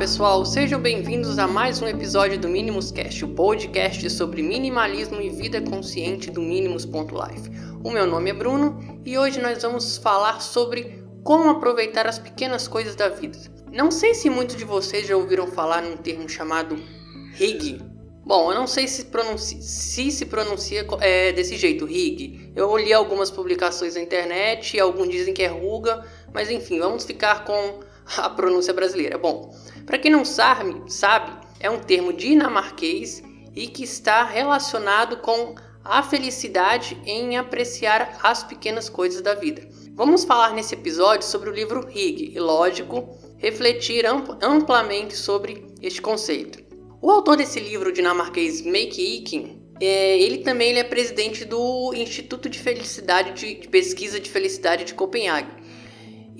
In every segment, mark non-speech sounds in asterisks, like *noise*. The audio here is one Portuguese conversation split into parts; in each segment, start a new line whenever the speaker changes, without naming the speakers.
Pessoal, sejam bem-vindos a mais um episódio do Minimus Cast, o podcast sobre minimalismo e vida consciente do Minimus.life. O meu nome é Bruno e hoje nós vamos falar sobre como aproveitar as pequenas coisas da vida. Não sei se muitos de vocês já ouviram falar num termo chamado RIG. Bom, eu não sei se, se se pronuncia é, desse jeito, RIG. Eu li algumas publicações na internet alguns dizem que é ruga, mas enfim, vamos ficar com a pronúncia brasileira. Bom, para quem não sabe, sabe, é um termo dinamarquês e que está relacionado com a felicidade em apreciar as pequenas coisas da vida. Vamos falar nesse episódio sobre o livro Rig e, lógico, refletir amplamente sobre este conceito. O autor desse livro dinamarquês, Make Iking, é, ele também ele é presidente do Instituto de Felicidade de, de Pesquisa de Felicidade de Copenhague.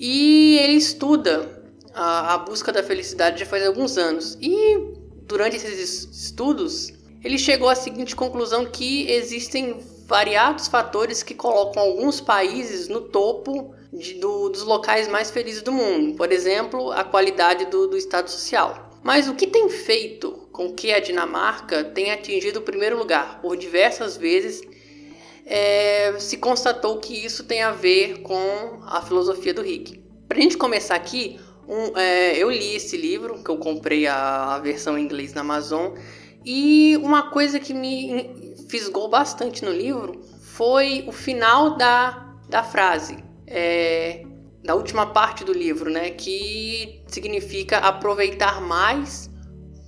E ele estuda a, a busca da felicidade já faz alguns anos. E durante esses estudos, ele chegou à seguinte conclusão que existem variados fatores que colocam alguns países no topo de, do, dos locais mais felizes do mundo. Por exemplo, a qualidade do, do estado social. Mas o que tem feito com que a Dinamarca tenha atingido o primeiro lugar por diversas vezes é, se constatou que isso tem a ver com a filosofia do Rick. Para a gente começar aqui, um, é, eu li esse livro, que eu comprei a, a versão em inglês na Amazon, e uma coisa que me fisgou bastante no livro foi o final da, da frase, é, da última parte do livro, né? Que significa aproveitar mais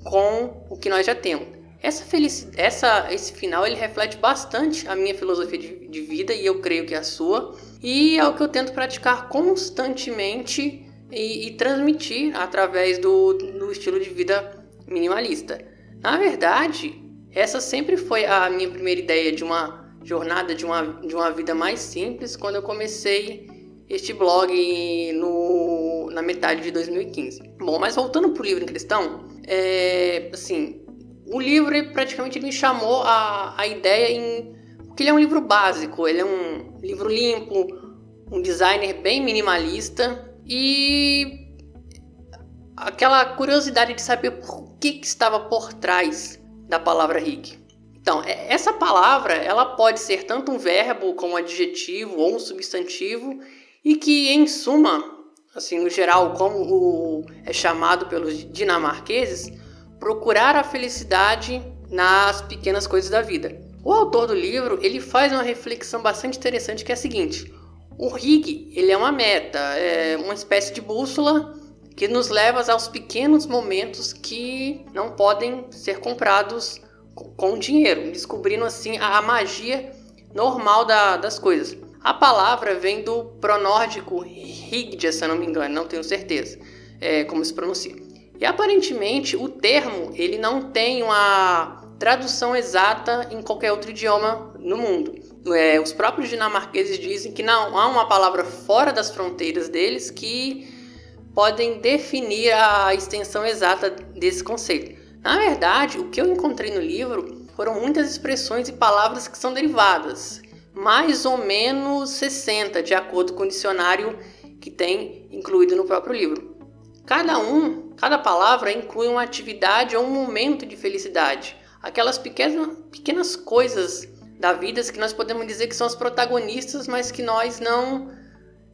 com o que nós já temos. Essa felicidade, essa, esse final ele reflete bastante a minha filosofia de, de vida e eu creio que é a sua. E é o que eu tento praticar constantemente e, e transmitir através do, do estilo de vida minimalista. Na verdade, essa sempre foi a minha primeira ideia de uma jornada de uma, de uma vida mais simples quando eu comecei este blog no, na metade de 2015. Bom, mas voltando para o livro em questão, é, assim, o livro praticamente me chamou a, a ideia em que ele é um livro básico, ele é um livro limpo, um designer bem minimalista e aquela curiosidade de saber por que, que estava por trás da palavra rig. Então, é, essa palavra ela pode ser tanto um verbo como um adjetivo ou um substantivo e que, em suma, assim, no geral, como o, é chamado pelos dinamarqueses, procurar a felicidade nas pequenas coisas da vida. O autor do livro ele faz uma reflexão bastante interessante que é a seguinte: o rig ele é uma meta, é uma espécie de bússola que nos leva aos pequenos momentos que não podem ser comprados com dinheiro, descobrindo assim a, magia normal da, das coisas. A palavra vem do pronórdico Rigdia, se eu não me engano, não tenho certeza é, como se pronuncia. E aparentemente o termo ele não tem uma tradução exata em qualquer outro idioma no mundo é, os próprios dinamarqueses dizem que não há uma palavra fora das fronteiras deles que podem definir a extensão exata desse conceito. Na verdade, o que eu encontrei no livro foram muitas expressões e palavras que são derivadas, mais ou menos 60, de acordo com o dicionário que tem incluído no próprio livro. Cada um, cada palavra inclui uma atividade ou um momento de felicidade, aquelas pequenas, pequenas coisas da vida que nós podemos dizer que são os protagonistas, mas que nós não,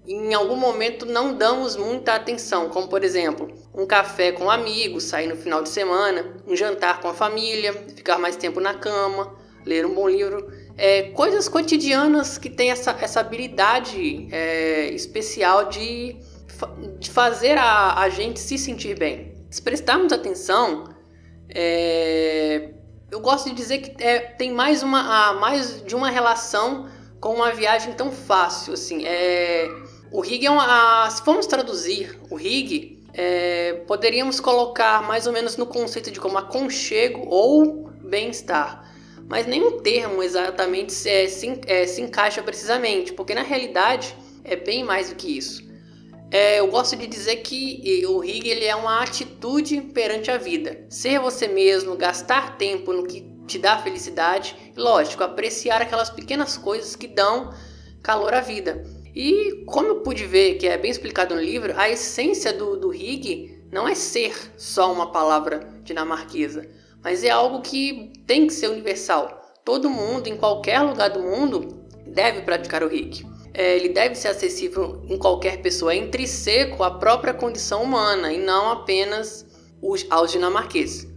em algum momento, não damos muita atenção, como por exemplo, um café com amigos, sair no final de semana, um jantar com a família, ficar mais tempo na cama, ler um bom livro. É, coisas cotidianas que têm essa, essa habilidade é, especial de, de fazer a, a gente se sentir bem. Se prestarmos atenção, é, eu gosto de dizer que é, tem mais, uma, mais de uma relação com uma viagem tão fácil. Assim, é, o rig é uma. Se formos traduzir o rig, é, poderíamos colocar mais ou menos no conceito de como aconchego ou bem-estar. Mas nenhum termo exatamente se, é, se, é, se encaixa precisamente, porque na realidade é bem mais do que isso. É, eu gosto de dizer que o rig ele é uma atitude perante a vida. Ser você mesmo, gastar tempo no que te dá felicidade, e lógico, apreciar aquelas pequenas coisas que dão calor à vida. E como eu pude ver, que é bem explicado no livro, a essência do, do rig não é ser só uma palavra dinamarquesa, mas é algo que tem que ser universal. Todo mundo, em qualquer lugar do mundo, deve praticar o Reiki. É, ele deve ser acessível em qualquer pessoa, é intrínseco à própria condição humana e não apenas os, aos dinamarqueses.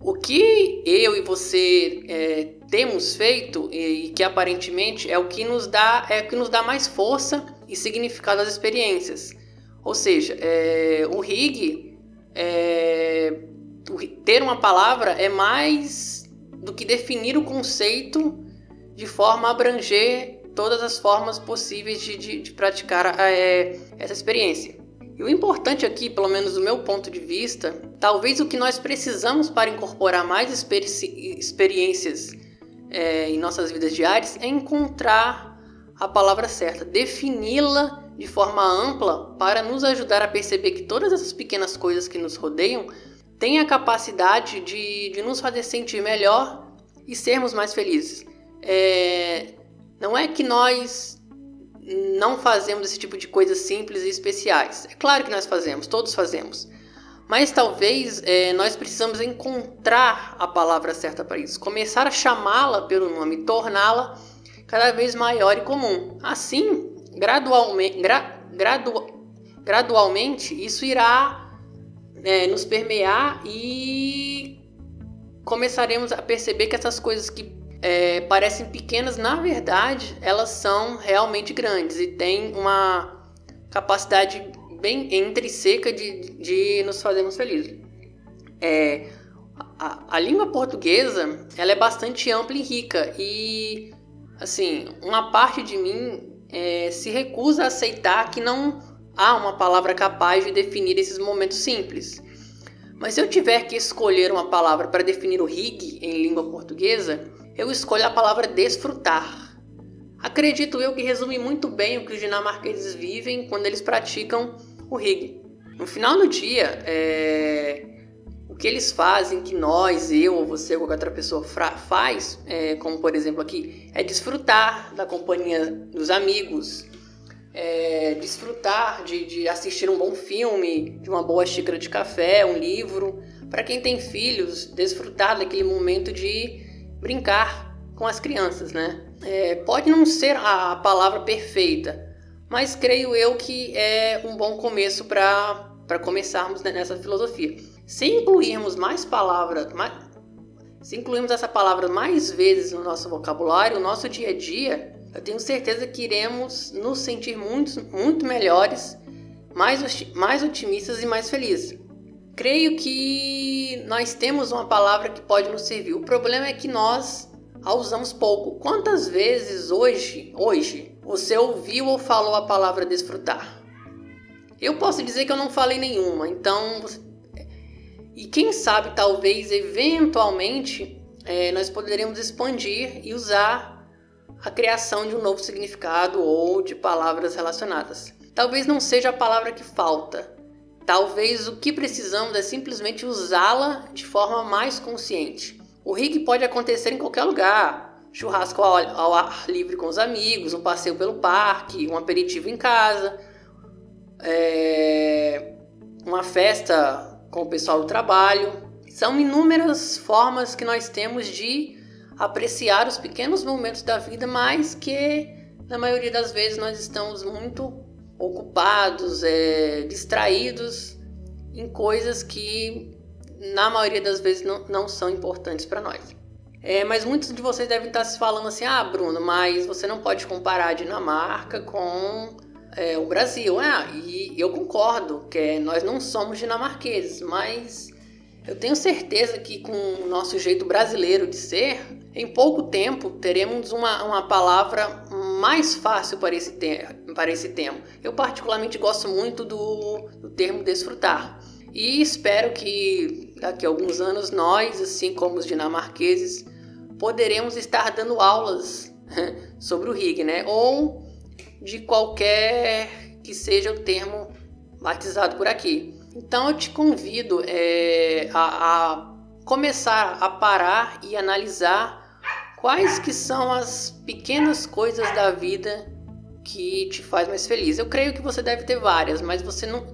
O que eu e você é, temos feito e, que aparentemente é o que nos dá é o que nos dá mais força e significado às experiências. Ou seja, é, o rig é, ter uma palavra é mais do que definir o conceito de forma a abranger todas as formas possíveis de, de, de praticar é, essa experiência. E o importante aqui, pelo menos do meu ponto de vista, talvez o que nós precisamos para incorporar mais experi experiências é, em nossas vidas diárias é encontrar a palavra certa, defini-la de forma ampla para nos ajudar a perceber que todas essas pequenas coisas que nos rodeiam têm a capacidade de, de nos fazer sentir melhor e sermos mais felizes. É, não é que nós não fazemos esse tipo de coisas simples e especiais. É claro que nós fazemos, todos fazemos. Mas talvez é, nós precisamos encontrar a palavra certa para isso, começar a chamá-la pelo nome, torná-la cada vez maior e comum. Assim, gradualmente, gra, gradu, gradualmente isso irá é, nos permear e começaremos a perceber que essas coisas que é, parecem pequenas, na verdade, elas são realmente grandes e têm uma capacidade bem intrínseca de, de nos fazermos felizes. É, a, a, língua portuguesa ela é bastante ampla e rica e assim uma parte de mim é, se recusa a aceitar que não há uma palavra capaz de definir esses momentos simples. Mas se eu tiver que escolher uma palavra para definir o rig em língua portuguesa, eu escolho a palavra desfrutar. Acredito eu que resume muito bem o que os dinamarqueses vivem quando eles praticam o rig. No final do dia, é... o que eles fazem, que nós, eu ou você ou qualquer outra pessoa faz, é, como por exemplo aqui, é desfrutar da companhia dos amigos, é, desfrutar de, de, assistir um bom filme, de uma boa xícara de café, um livro. Para quem tem filhos, desfrutar daquele momento de brincar com as crianças, né? É, pode não ser a palavra perfeita, mas creio eu que é um bom começo para começarmos nessa filosofia. Se incluirmos mais palavras, mais, se incluirmos essa palavra mais vezes no nosso vocabulário, no nosso dia a dia, eu tenho certeza que iremos nos sentir muito, muito melhores, mais, mais otimistas e mais felizes. Creio que nós temos uma palavra que pode nos servir. O problema é que nós a usamos pouco. Quantas vezes hoje, hoje, você ouviu ou falou a palavra desfrutar? Eu posso dizer que eu não falei nenhuma. Então, e quem sabe, talvez, eventualmente, é, nós poderemos expandir e usar a criação de um novo significado ou de palavras relacionadas. Talvez não seja a palavra que falta, Talvez o que precisamos é simplesmente usá-la de forma mais consciente. O rig pode acontecer em qualquer lugar. Churrasco ao, ar livre com os amigos, um passeio pelo parque, um aperitivo em casa, é... uma festa com o pessoal do trabalho. São inúmeras formas que nós temos de apreciar os pequenos momentos da vida, mas que na maioria das vezes nós estamos muito ocupados, é, distraídos em coisas que na maioria das vezes não, não são importantes para nós. É, mas muitos de vocês devem estar se falando assim: ah, Bruno, mas você não pode comparar a Dinamarca com é, o Brasil. Ah, e eu concordo que nós não somos dinamarqueses, mas eu tenho certeza que com o nosso jeito brasileiro de ser, em pouco tempo teremos uma, uma palavra mais fácil para esse, para esse tema. Eu particularmente gosto muito do, do termo desfrutar. E espero que daqui a alguns anos nós, assim como os dinamarqueses, poderemos estar dando aulas *laughs* sobre o RIG, né? Ou de qualquer que seja o termo batizado por aqui. Então eu te convido é, a, a começar a parar e analisar Quais que são as pequenas coisas da vida que te faz mais feliz? Eu creio que você deve ter várias, mas você não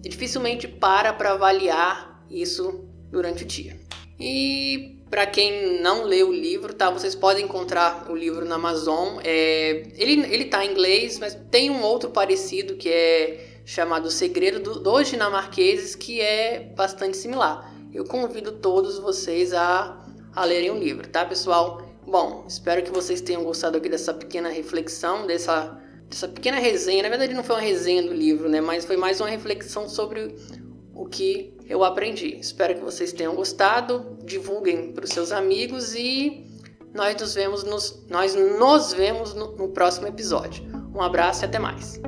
dificilmente para para avaliar isso durante o dia. E para quem não leu o livro, tá? Vocês podem encontrar o livro na Amazon. É, ele ele tá em inglês, mas tem um outro parecido que é chamado O Segredo do, dos Dinamarqueses, que é bastante similar. Eu convido todos vocês a, a lerem o livro, tá, pessoal? Bom, espero que vocês tenham gostado aqui dessa pequena reflexão, dessa, dessa pequena resenha. Na verdade, não foi uma resenha do livro, né? Mas foi mais uma reflexão sobre o que eu aprendi. Espero que vocês tenham gostado. Divulguem para os seus amigos e nós nos vemos, nos, nós nos vemos no, no próximo episódio. Um abraço e até mais.